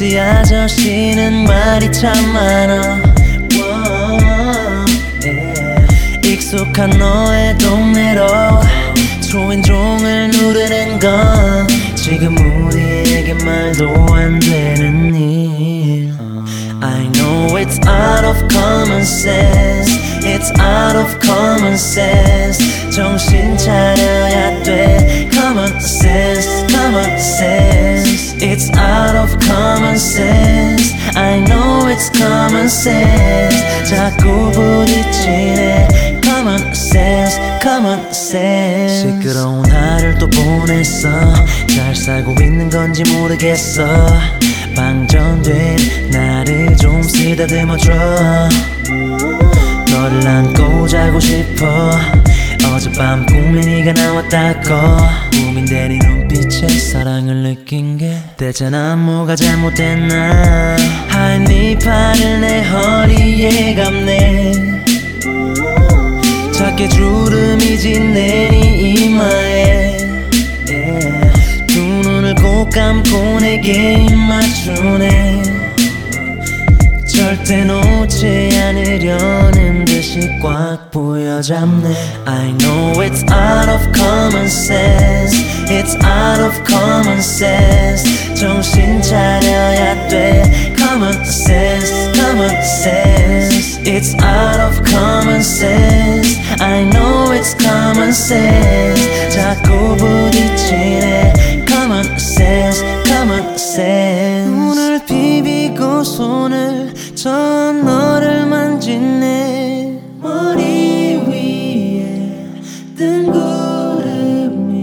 택시 아저씨는 말이 참 많아 익숙한 너의 동네로 초인종을 누르는 건 지금 우리에게 말도 안 되는 일 I know it's out of common sense It's out of common sense 정신 차려야 돼 Common sense, common sense It's out of common sense I know it's common sense 자꾸 부딪히네 Common sense, common sense 시끄러운 하루를 또 보냈어 잘 살고 있는 건지 모르겠어 방전된 나를 좀 쓰다듬어줘 너를 안고 자고 싶어 어젯밤 네가 나왔다고. 고민돼 네 눈빛에 사랑을 느낀 게 대체 난 뭐가 잘못됐나. 하얀 네 팔을 내 허리에 감네. 작게 주름이 네 이마에. yeah. 두 눈을 꼭 감고 내게 입 맞추네 절대 놓지 않으려는 듯이 꽉 부여잡네 I know it's out of common sense It's out of common sense 정신 차려야 돼 Common sense, common sense It's out of common sense I know it's common sense 자꾸 부딪히네 Common sense, common sense 눈을 비비고 손을 저 너를 만진 내 머리 위에 뜬 구름이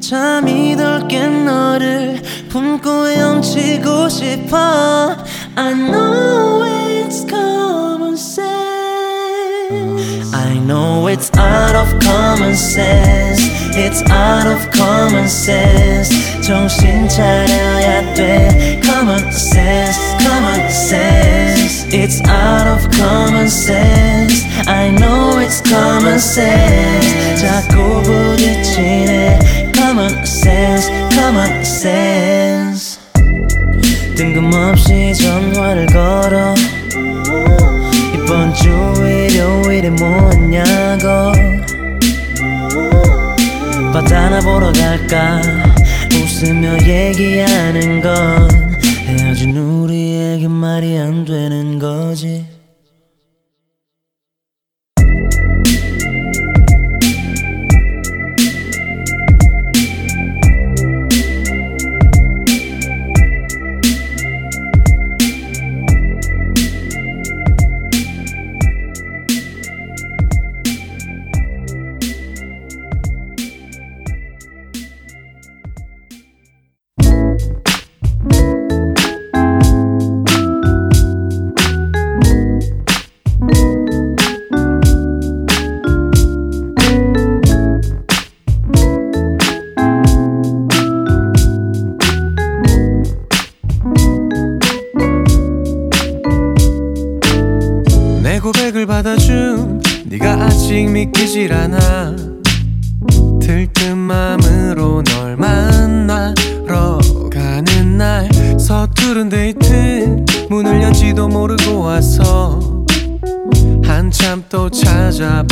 잠이 덜 깬 너를 품고 헤엄치고 싶어 I know it's common sense I know it's out of common sense It's out of common sense 정신 차려야 돼 Common sense, common sense It's out of common sense I know it's common sense 자꾸 부딪히네 Common sense, common sense 뜬금없이 전화를 걸어 이번 주 일요일에 뭐했냐고 바다나 보러 갈까 웃으며 얘기하는 건 헤어진 우리에게 말이 안 되는 거지 아직 믿기질 않아. 들뜬 마음으로 널 만나러 가는 날. 서투른 데이트 문을 연지도 모르고 와서 한참 또 찾아봐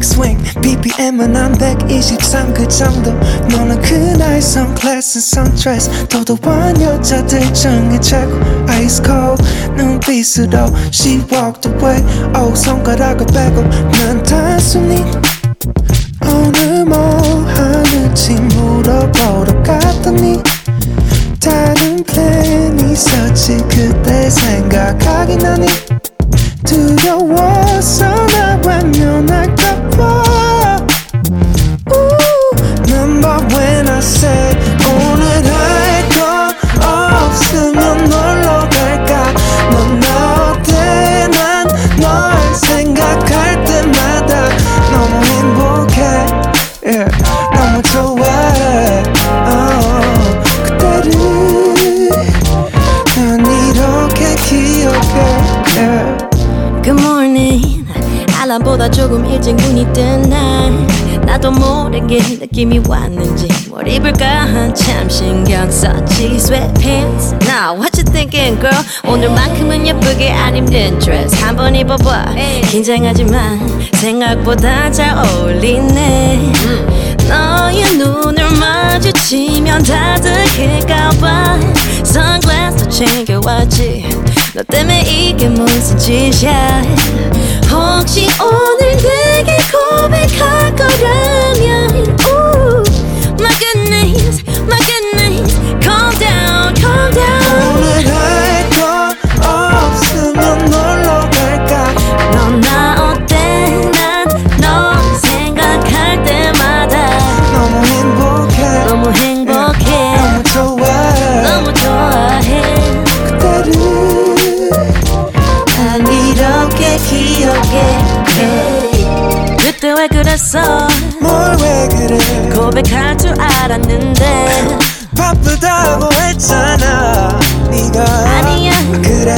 박자는 layback swing. BPM은 한123그 정도 너는 그날 선글라스 선드레스 도도한 여자들 중에 최고 Ice cold 눈빛으로 She walked away. Oh 손가락을 빼고 난 단순히 오늘 뭐 하는지 물어보러 게 느낌이 왔는지 뭘 입을까? 한참 신경 썼지 Sweatpants. Now what you thinking girl? 오늘만큼은 예쁘게 안 입는 드레스 한번 입어봐. 긴장하지만 생각보다 잘 어울리네. 너의 눈을 마주치면 다들킬까봐 선글라스도 챙겨왔지. 너 때문에 이게 무슨 짓이야? 혹시 오늘 내게 고백할 거라면 Ooh, My goodness, my goodness Calm down, calm down. 오늘 할거 없으면 놀러 갈까? 넌 나 어때? 난 너 생각할 때마다 너무 행복해. 너무 행복해. 너무 좋아해 너무 좋아해. 그때를 난 이렇게 기억해 그때 왜 그랬어? 뭘 왜 그래? 고백할 줄 알았는데. 바쁘다고 했잖아 네가. 아니야. 그래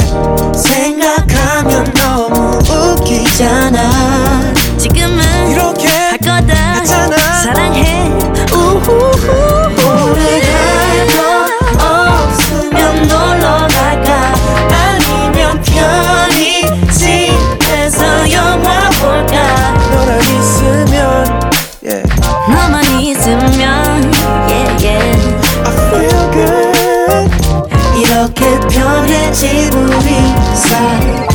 생각하면 너무 웃기잖아. 지금은 이렇게 할 거다. 했잖아. 사랑해. 우후후 이렇게 편해진 우리 사이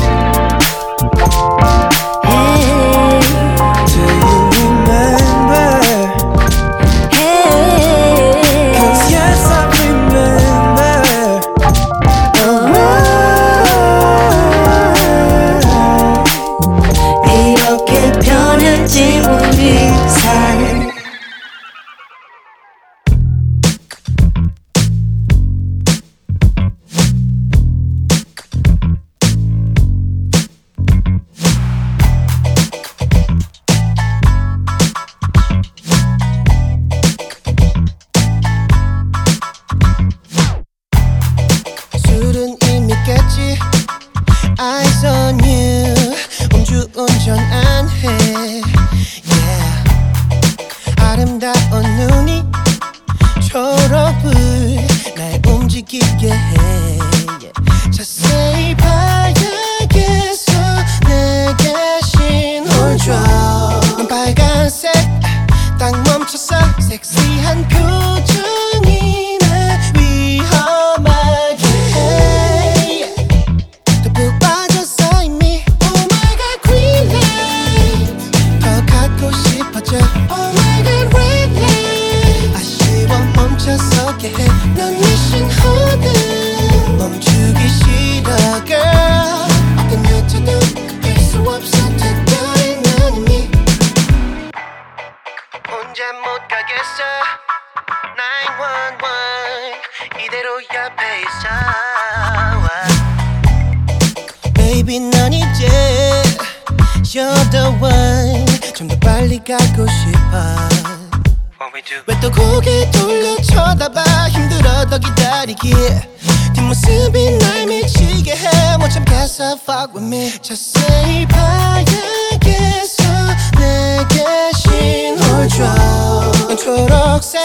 초록색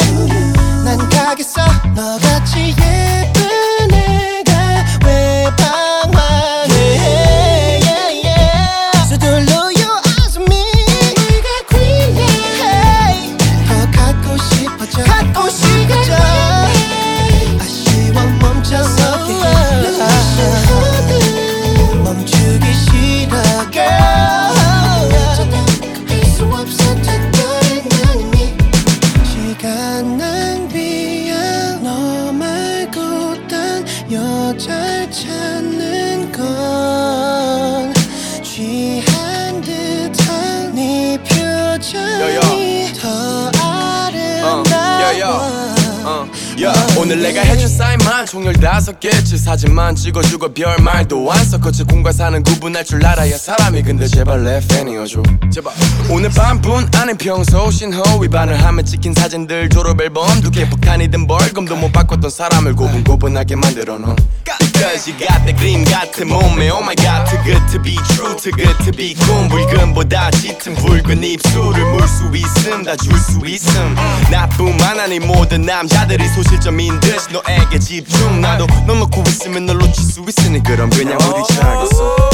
난 가겠어. 너같이 예 늘 내가 해준 사인만 총 열 다섯 개치. 사진만 찍어주고 별말도 안 섞었지 공과 사는 구분할 줄 알아야 사람이. 근데 제발 내 팬이어줘. 제발. 오늘 밤분 아닌 평소 신호 위반을 하면 찍힌 사진들 졸업앨범 두개 폭탄이든 벌금도 못 바꿨던 사람을 고분고분하게 만들어 놓은. Because you got the 그림 같은 몸매. Oh my god too good to be true too good to be cool. 붉은보다 짙은 붉은 입술을 물 수 있음 다 줄 수 있음. 나뿐만 아니 모든 남자들이 소실점인 듯이 너에게 집중. 나도 너 놓고 있으면 널 놓칠 수 있으니 그럼 그냥 부딪혀야겠어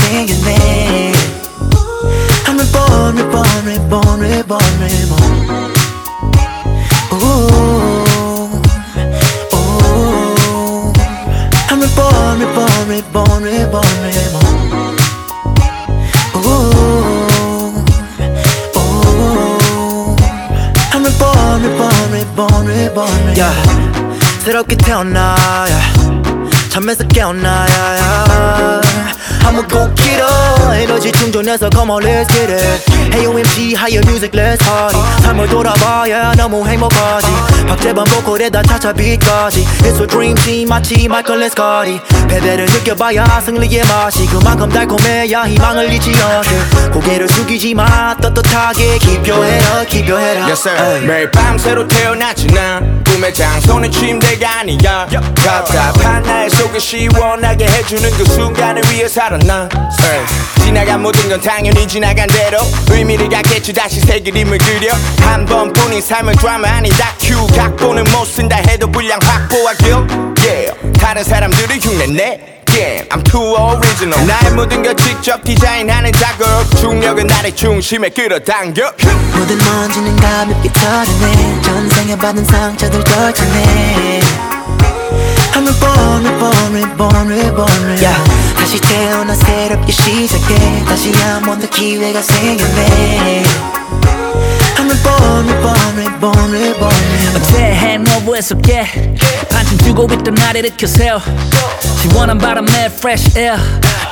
기회가 생겼네 I'm reborn, reborn, reborn, reborn, reborn Ooh, ooh I'm reborn, reborn, reborn, reborn, reborn, reborn, reborn, reborn yeah. 새롭게 태어나 yeah. 잠에서 깨어나 yeah, yeah. 한번 꼭 길어. 에너지 충전해서 come on let's get it. AOMG higher music let's party. 삶을 돌아봐야 너무 행복하지. 박재범 보컬에다 차차 빛까지. It's a dream team 마치 마이클 레스카리 패배를 느껴봐야 승리의 맛이 그만큼 달콤해야 희망을 잊지 않게. 고개를 숙이지 마 떳떳하게. 기표해라 기표해라. Yes sir. 매일 밤 새로 태어났지 난 꿈의 장소는 침대가 아니야. 답답한 나의 속을 시원하게 해주는 그 순간을 위해 살 았나. 에이. 지나간 모든 건 당연히 지나간 대로. 의미를 갖겠지 다시 새 그림을 그려. 한 번뿐인 삶은 드라마 아닌 다큐 각본은 못 쓴다 해도 분량 확보하길 yeah. 다른 사람들을 흉내내. I'm too original. 나의 모든 걸 직접 디자인하는 작업. 중력은 나를 중심에 끌어당겨. 모든 먼지는 가볍게 털어내. 전생에 받은 상처들 떨쳐내 I'm reborn, reborn, reborn, reborn. 다시 태어나 새롭게 시작해. 다시 한 번 더 기회가 생겼네. 어제 너무해서 깨 반쯤 두고 있던 날 일으켜세요 시원한 바람에 fresh air.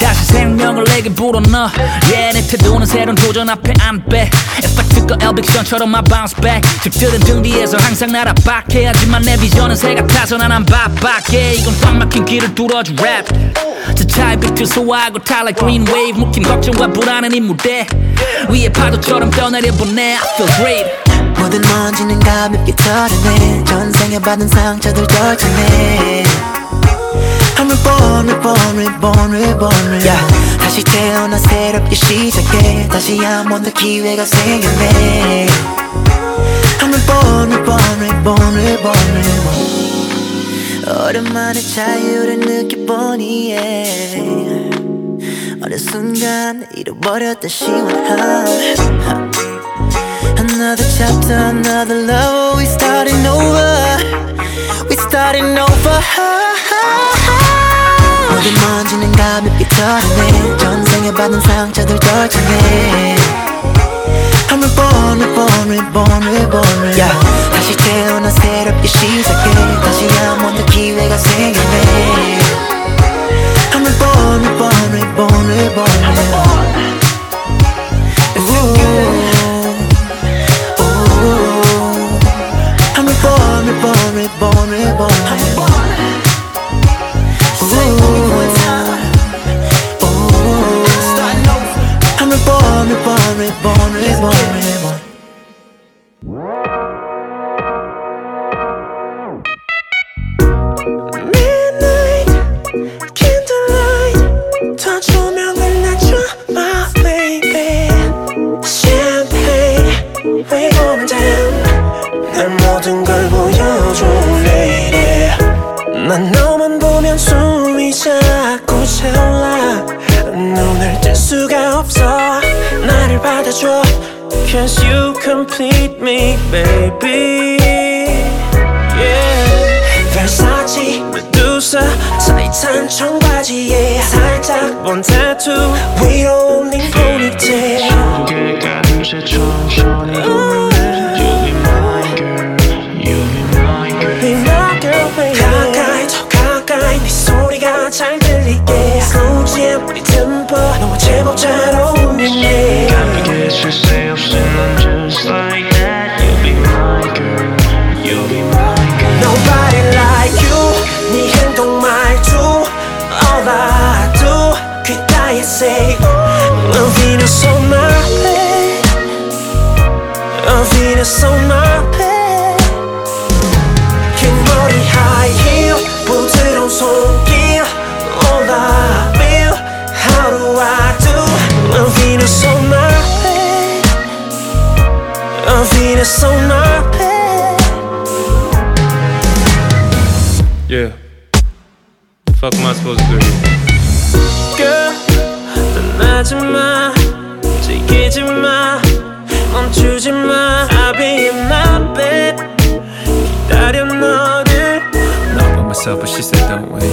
다시 생명을 내게 불어넣어. yeah, 내 태도는 새로운 도전 앞에 안빼 A 엘빅션처럼 I bounce back. 집들은 등 뒤에서 항상 날 압박해. 하지만 내 비전은 새 같아서 난안 바빠게 이건 꽉 막힌 길을 뚫어줘 랩 저차의 빛을 소화하고 타 like green wave. 묵힌 걱정과 불안은 이 무대. 위에 파도처럼 떠내려 보내. I feel great. 모든 먼지는 가볍게 털어내. 전생에 받은 상처들 떨쳐내 I'm reborn, reborn, reborn, reborn, reborn yeah. 다시 태어나 새롭게 시작해 다시 한번 더 기회가 생겼네 I'm reborn, reborn, reborn, reborn, reborn 오랜만에 자유를 느껴보니 yeah. 어느 순간 잃어버렸던 시원함 Another chapter, another love We starting over We starting over 모든 먼지는 가볍게 털어내 전생에 받은 상처들 떨쳐내 I'm reborn, reborn, reborn, reborn, reborn yeah. 다시 태어나 새롭게 시작해 다시 한번더 기회가 생겼네 I'm reborn, reborn, reborn, reborn, reborn A Venus on my bed 긴 머리 high heel 부드러운 손길 All I feel How do I do A Venus on my bed A Venus on my bed Yeah. Fuck am I supposed to do? Girl, 떠나지 마, 지키지 마, 멈추지 마. myself, but she said don't wait.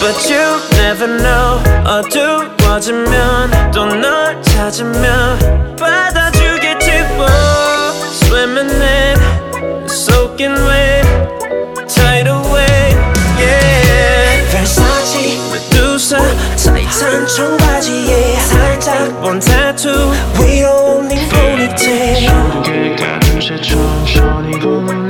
But you never know 어두워지면 또 널 찾으면 받아주겠지 뭐 Swimming in, soaking wet Tidal wave, yeah Versace, Medusa 타이탄 청바지에 살짝 본 tattoo 위로 올린 ponytail 게 가끔씩 천천히 보내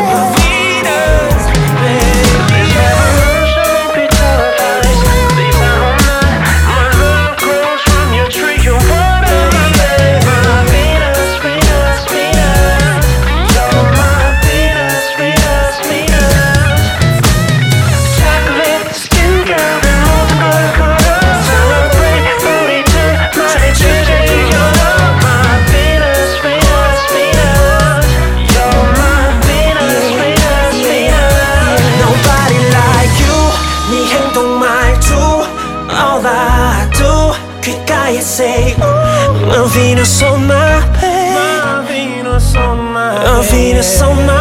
Venus on my Venus on my A Venus on my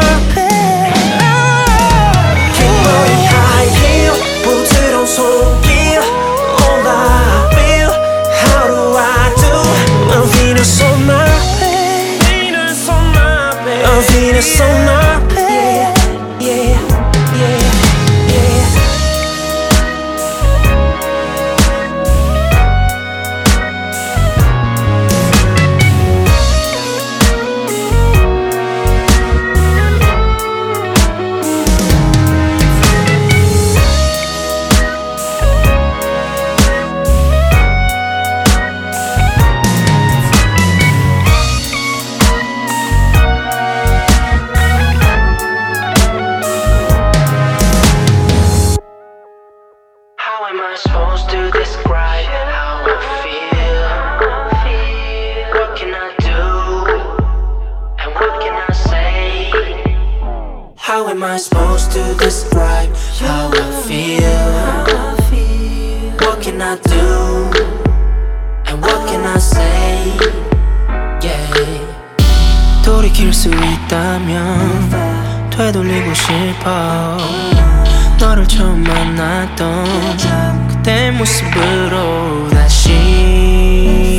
모습으로 다시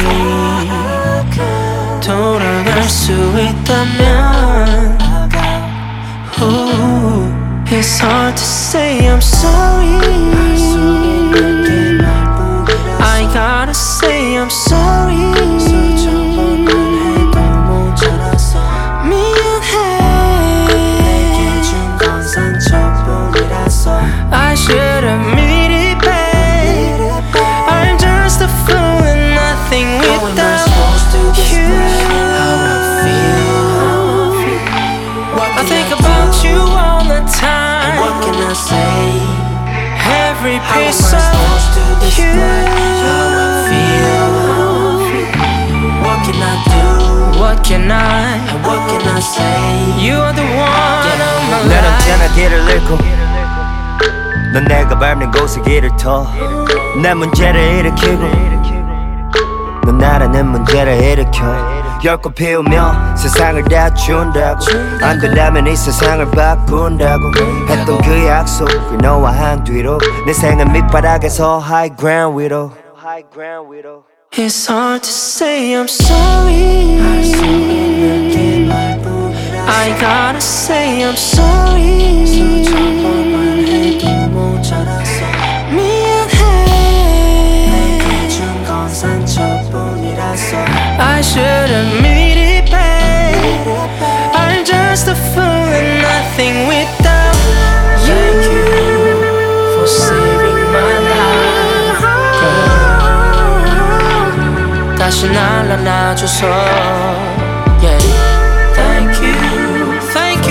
돌아갈 수 있다면 Ooh, It's hard to say I'm sorry I gotta say I'm sorry I should say? You are the one of my 난 life. 언제나 길을 잃고 넌 내가 밟는 곳에 길을 터내 문제를 일으키고 넌 나라는 문제를 일으켜 열꽃 피우며 세상을 다 준다고 안 된다면 이 세상을 바꾼다고 했던 그 약속을 너와 한 뒤로 내 생은 밑바닥에서 high ground 위로 high ground 위로 It's hard to say I'm sorry. I gotta say I'm sorry 상처만 해도 모자라서 미안해 내게 준건 상처뿐이라서 I should admit it babe I'm just a fool and nothing without you Thank you for saving my life girl 다시 날 안아줘서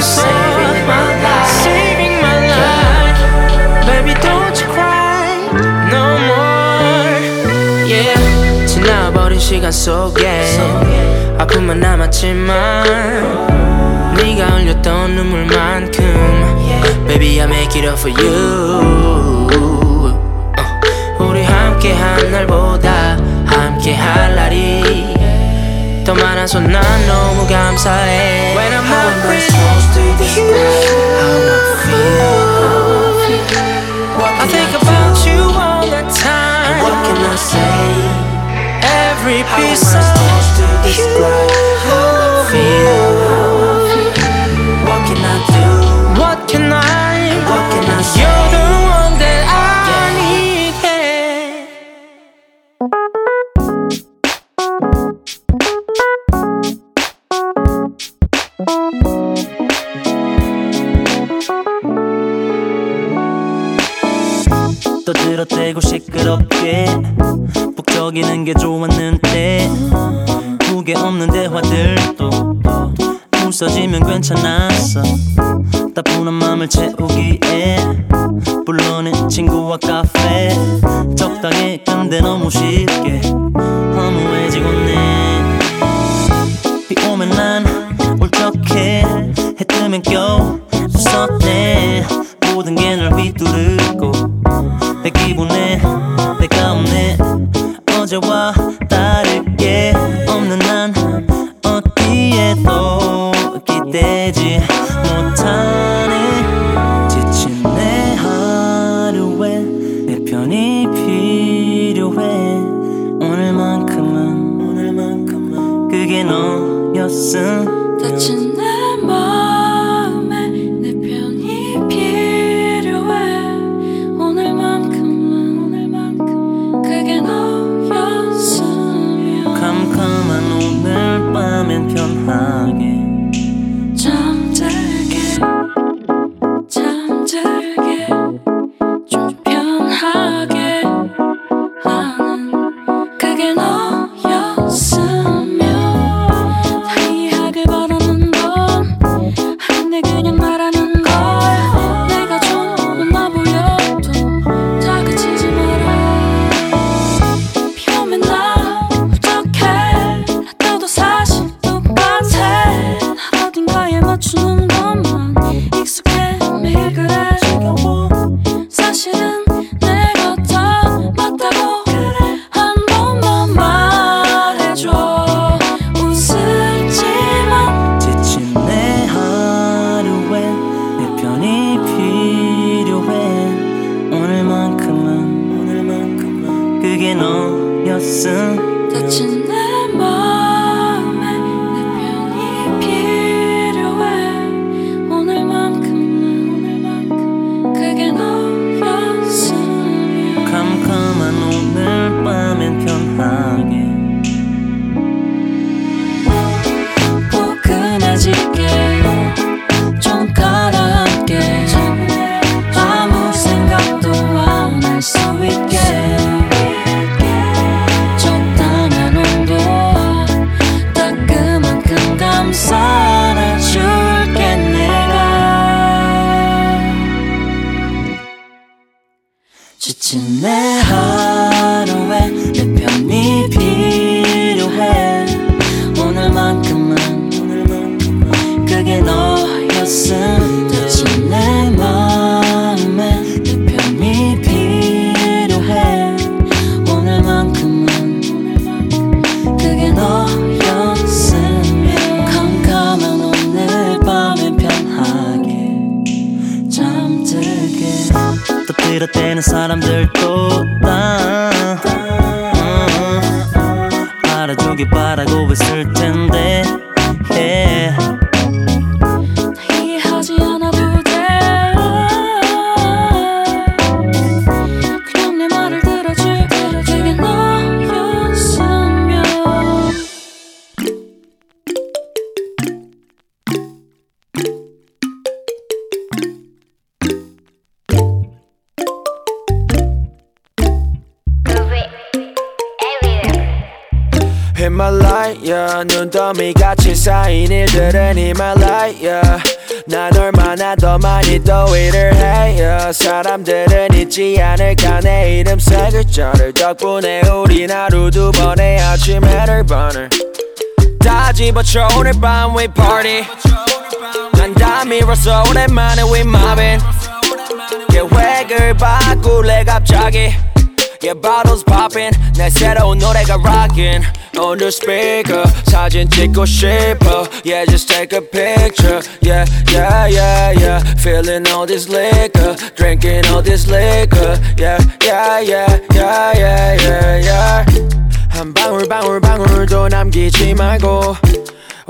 you for saving my life Saving my life Baby don't you cry no more Yeah 지나버린 시간 속에 아픔만 남았지만 네가 흘렸던 눈물만큼 Baby I make it up for you 어, 우리 함께한 날보다 함께할 날이 더 많아서 난 너무 감사해 When I'm not with you How I feel I think about you all the time What can I say Every piece of you How I feel 들어대고 시끄럽게. 북적이는 게 좋았는데 무게 없는 대화들도 웃어지면 괜찮았어. 따분한 맘을 채우기에 불러낸 친구와 카페. 적당해 근데 너무 쉽게 허무해지곤 해비 오면 난 울적해. 해 뜨면 겨우 웃었네. 모든 게널 휘두르 지친 내 하루 쌓인 일들은 히말라야 난 얼마나 더 많이 더 일을 해요 사람들은 잊지 않을까 내 이름 세 글자를 덕분에 우린 하루 두 번의 아침 해를 번을 다 집어쳐 오늘 밤 we party. 난다 밀었어 오랜만에 we mobbing. 계획을 바꿀래 갑자기 Yeah bottles popping 내 새로운 노래가 rocking on the speaker 사진 찍고 싶어 Yeah just take a picture Yeah yeah yeah yeah Feeling all this liquor Drinking all this liquor Yeah yeah yeah yeah yeah yeah yeah 한 방울 방울 방울도 남기지 말고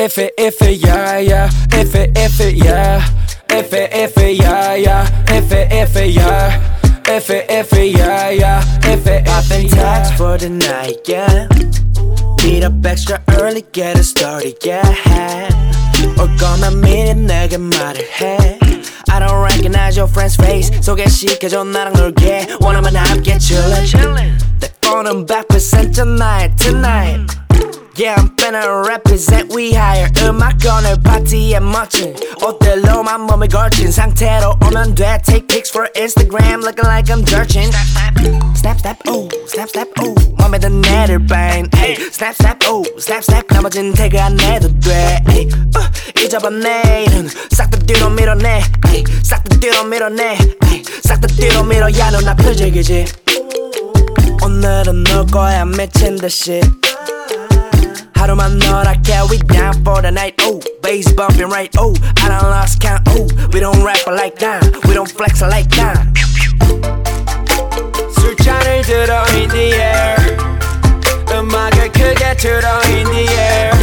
If it, if it, yeah, yeah. If it, if it, yeah. If it, if it, yeah, yeah. If it, if it, yeah. If it, if it, yeah, yeah. If it, Popping tags for the night, yeah. Meet up extra early, get it started, yeah. Or gonna meet it, 내게 말을 해. I don't recognize your friend's face. 소개시켜줘 나랑 놀게. 원하면 함께 chillin'. 내 오는 back present tonight, tonight. Yeah, I'm finna represent we higher 음악 오늘 파티에 멋진 옷들로만 몸을 걸친 상태로 오면 돼 Take pics for Instagram looking like I'm searching Snap, snap, oh, snap, snap, oh 맘에 든 애를 뺀 ay. Snap, snap, oh, snap, snap 나머진 태그 안 해도 돼 ay. uh, 잊어봐 내일은 싹 다 뒤로 밀어내 ay. 싹다 뒤로 밀어내 ay. 싹다 뒤로 밀어 야 너나 표적이지 오늘은 놀 거야 미친 듯이 하루만 너랄게 we down for the night oh bass bumping right oh I done lost count oh we don't rap like that we don't flex like that 술잔을 들어 in the air 음악을 크게 틀어 in the air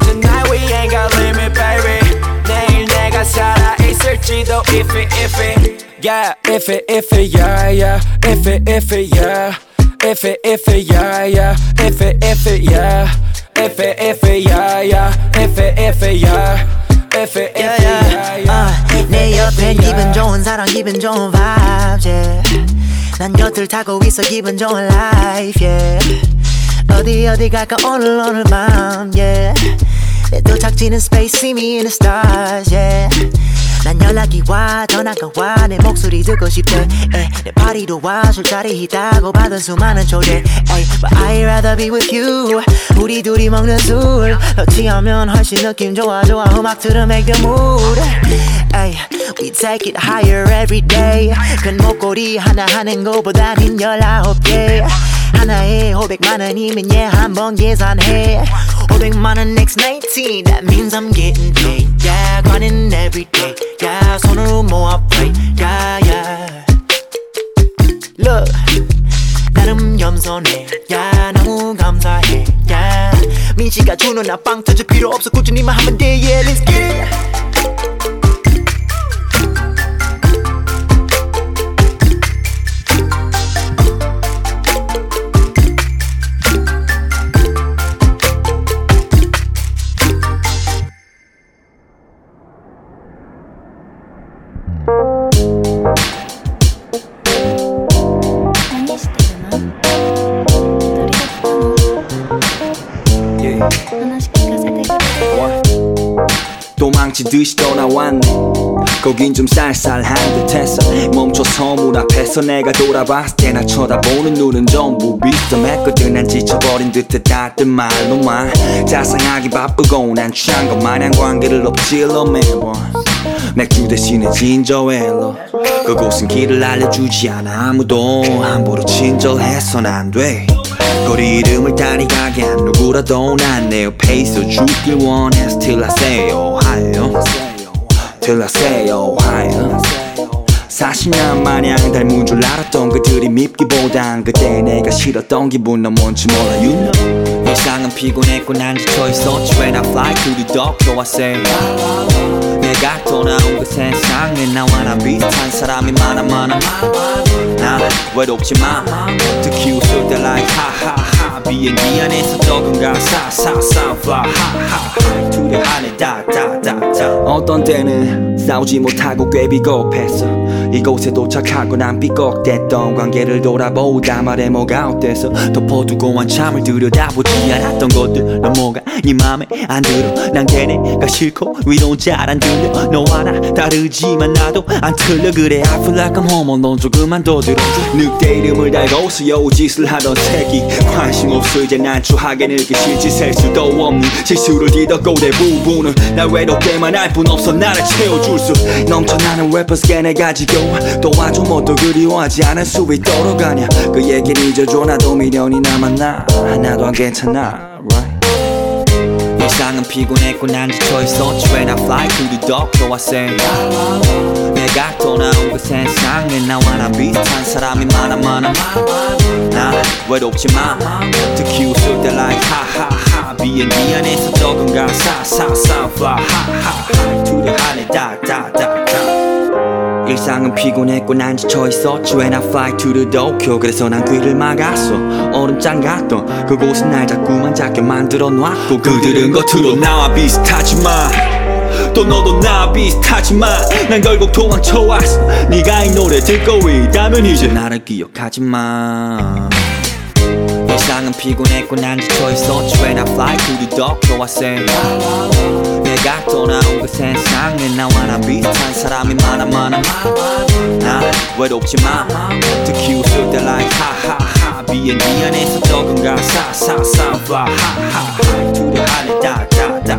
Tonight we ain't got limit baby 내일 내가 살아있을지도 if it if it Yeah if it if it yeah yeah if it if it yeah If it, yeah, yeah. If it, yeah. If it, yeah, yeah. If it, yeah. If it, yeah, yeah. uh, 내 옆에 기분 좋은 사람 기분 좋은 vibes yeah. 난 곁을 타고 있어 기분 좋은 life yeah. 어디 어디 갈까 오늘 오늘 밤 yeah. 내 도착지는 space see me in the stars yeah. 난 연락이 와 전화가 와 내 목소리 듣고 싶대 에, 내 파리도 와 술자리 있다고 받은 수많은 초대 에이, But I'd rather be with you 우리 둘이 먹는 술 취하면 훨씬 느낌 좋아 좋아 음악 들으 make the mood 에이, We take it higher every day 큰 목걸이 하나 하는 거보다는 열아홉 개 하나에 500만 원이면 yeah 한번 계산해 500만 원 next 19 That means I'm getting paid Yeah grinding every day Yeah 손으로 모아 pray Yeah yeah Look 나름 겸손해 Yeah 너무 감사해 Yeah 민씨가 주는 나빵 터질 필요 없어 꾸준히만 하면 돼 Yeah let's get it 도망친 듯이 떠나왔네. 거긴 좀 쌀쌀한 듯해서 멈춰서 문 앞에서 내가 돌아봤을 때나 쳐다보는 눈은 전부 비스듬했거든. 난 지쳐버린 듯해 닿던 말로만. 자상하기 바쁘고 난 취한 것 마냥 관계를 엎질러 매번 맥주 대신에 진저엘로. 그곳은 길을 알려주지 않아. 아무도 함부로 친절해선 안돼. 거리 이름을 따리 가게 한 누구라도 난 내 옆에 있어 주길 원해. Till I say Ohio Till I say Ohio 사실 난 마냥 닮은 줄 알았던 그들이 밉기보단 그때 내가 싫었던 기분 넌 뭔지 몰라 you know. 일상은 피곤했고 난 지쳐있었지. When I fly to the dark so I 내가 떠나온 그 세상에 나와 나 비슷한 사람이 많아 많아 나 외롭지만 특히 웃을 때 like 하하하 비행기 안에서 적은 가사 사사 fly 하하하. 하늘 다다다다. 어떤 때는 싸우지 못하고 꽤 비겁했어 이곳에 도착하고 난 삐걱댔던 관계를 돌아보다 말해 뭐가 어때서 덮어두고 한참을 들여다보지 않았던 것들 넌 뭐가 네 맘에 안 들어. 난 걔네가 싫고 위로는 잘안 들려. 너와 나 다르지만 나도 안 틀려. 그래 I feel like I'm home. 넌 조금만 더 들어줘 늑대 이름을 달고서 여우짓을 하던 새끼. 관심 없어. 이제 난추하게 늙기 싫지. 셀 수도 없는 실수를 뒤덮고 대부분은 날 외롭게만 할 뿐 없어. 나를 채워줄 수 넘쳐나는 래퍼스 걔네 가지고 도와줘 뭐또 그리워하지 않을 수 있도록 하냐. 그 얘기를 잊어줘 나도 미련이 남았나. 하나도 안 괜찮아 일상은 피곤했고 난 지쳐있었지 When I fly to the dark say 내가 떠나온 그 세상에 나와 나 비슷한 사람이 많아 많아 나 외롭지만 특히 웃을 때 like 하하하 비행기 안에서 적은 가사 사사 fly 하하하 두려 하늘 다다다다 일상은 피곤했고 난 지쳐있었지 When I fly to the Tokyo. 그래서 난 귀를 막았어. 얼음장 같던 그곳은 날 자꾸만 작게 만들어 놨고 그들은 겉으로 나와 비슷하지만 또 너도 나와 비슷하지만 난 결국 도망쳐 왔어. 네가 이 노래 듣고 있다면 이제 나를 기억하지마 일상은 피곤했고 난 지쳐있었지 When I fly to the so I say 내가 떠나온 그 세상에 나와 나 비슷한 사람이 많아 많아 나 외롭지만 특히 웃을 때 like 하하하 비행기 안에서 적은 가사 사사 fly 하하하. 두려 하늘 다다다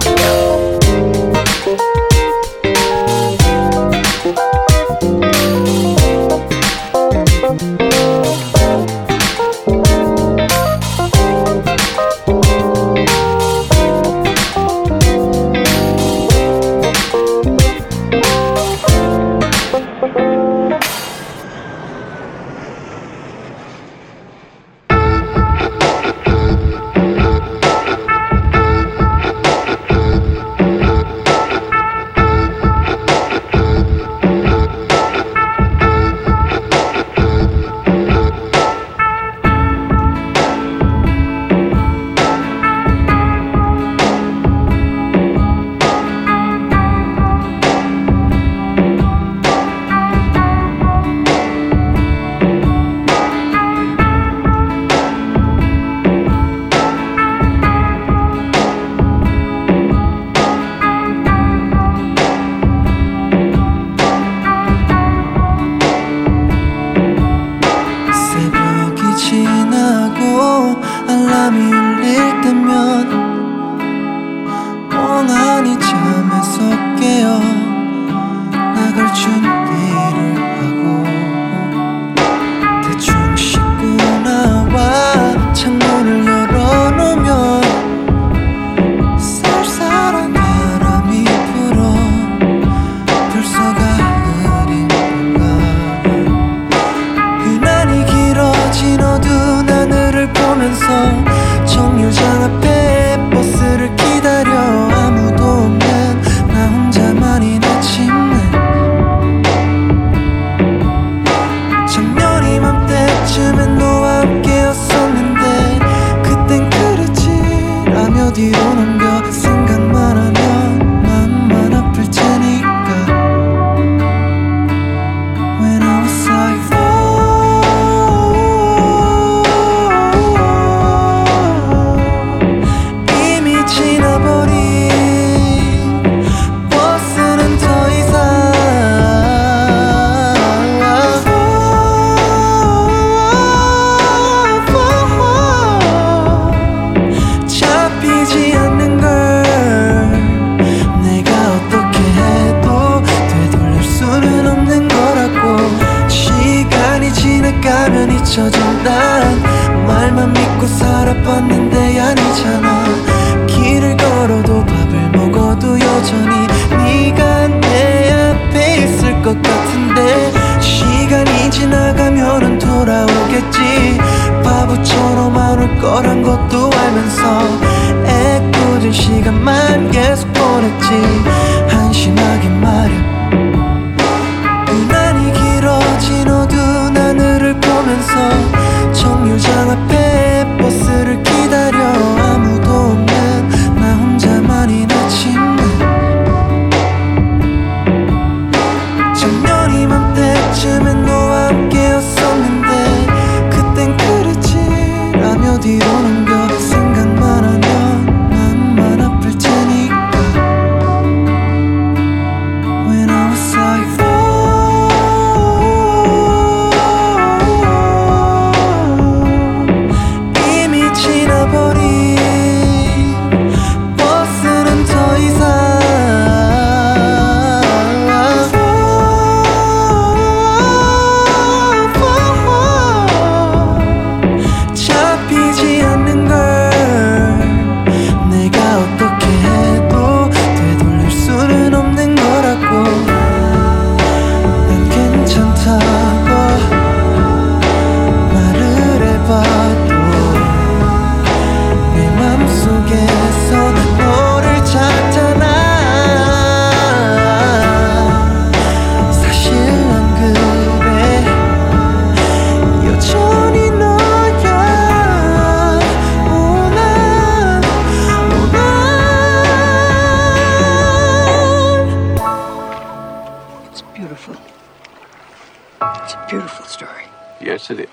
It's a beautiful story. Yes, it is.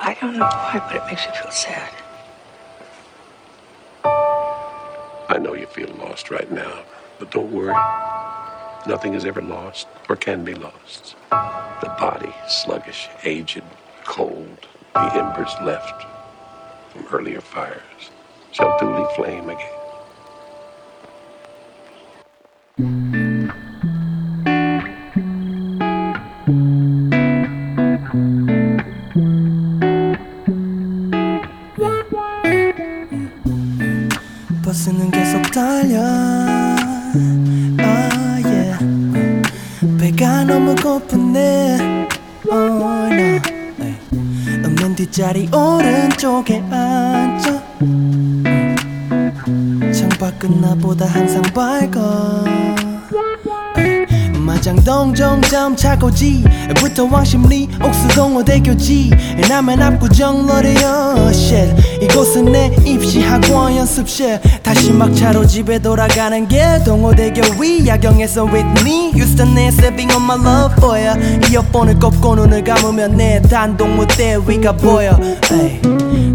I don't know why, but it makes me feel sad. I know you feel lost right now, but don't worry. Nothing is ever lost or can be lost. The body, sluggish, aged, cold, the embers left from earlier fires shall duly flame again. 정점 차고지부터 왕십리 옥수동호대교지 남해 압구정 러레요 shit 이곳은 내 입시 학원 연습실 다시 막차로 집에 돌아가는 길 동호대교 위 야경에서 Whitney Houston에 stepping on my love ya 이어폰을 꺾고 눈을 감으면 내 단독 무대 위가 보여 hey.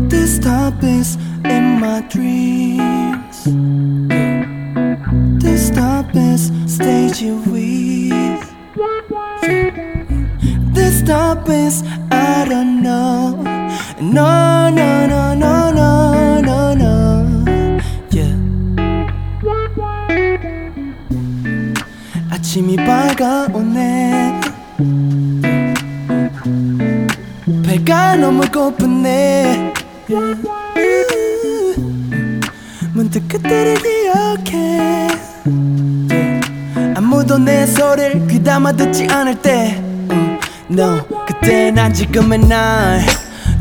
This stop is in my dreams This stop is stage with stop is I don't know. No no no no no no no. Yeah. 아침이 밝아오네. 배가 너무 고프네. 문득 그때를 기억해. 아무도 내 소리를 귀담아 듣지 않을 때. 음, No 그때 난 지금의 날.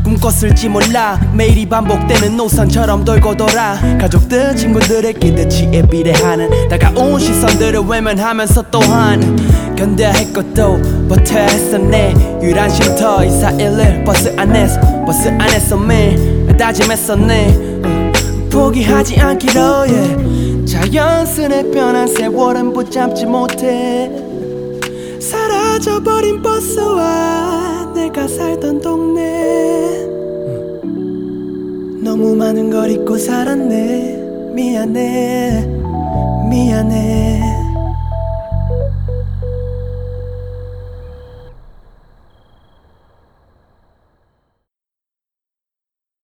꿈꿨을지 몰라. 매일이 반복되는 노선처럼 돌고 돌아. 가족들 친구들의 기대치에 비례하는 다가온 시선들을 외면하면서 또한 할 것도 버텨야 했었네. 유일한 쉼터 241을 버스 안에서 버스 안에서 매일 다짐했었네. 음, 포기하지 않기로 yeah. 자연스레 변한 세월은 붙잡지 못해 사라져버린 버스와 내가 살던 동네. 너무 많은 걸 잊고 살았네. 미안해. 미안해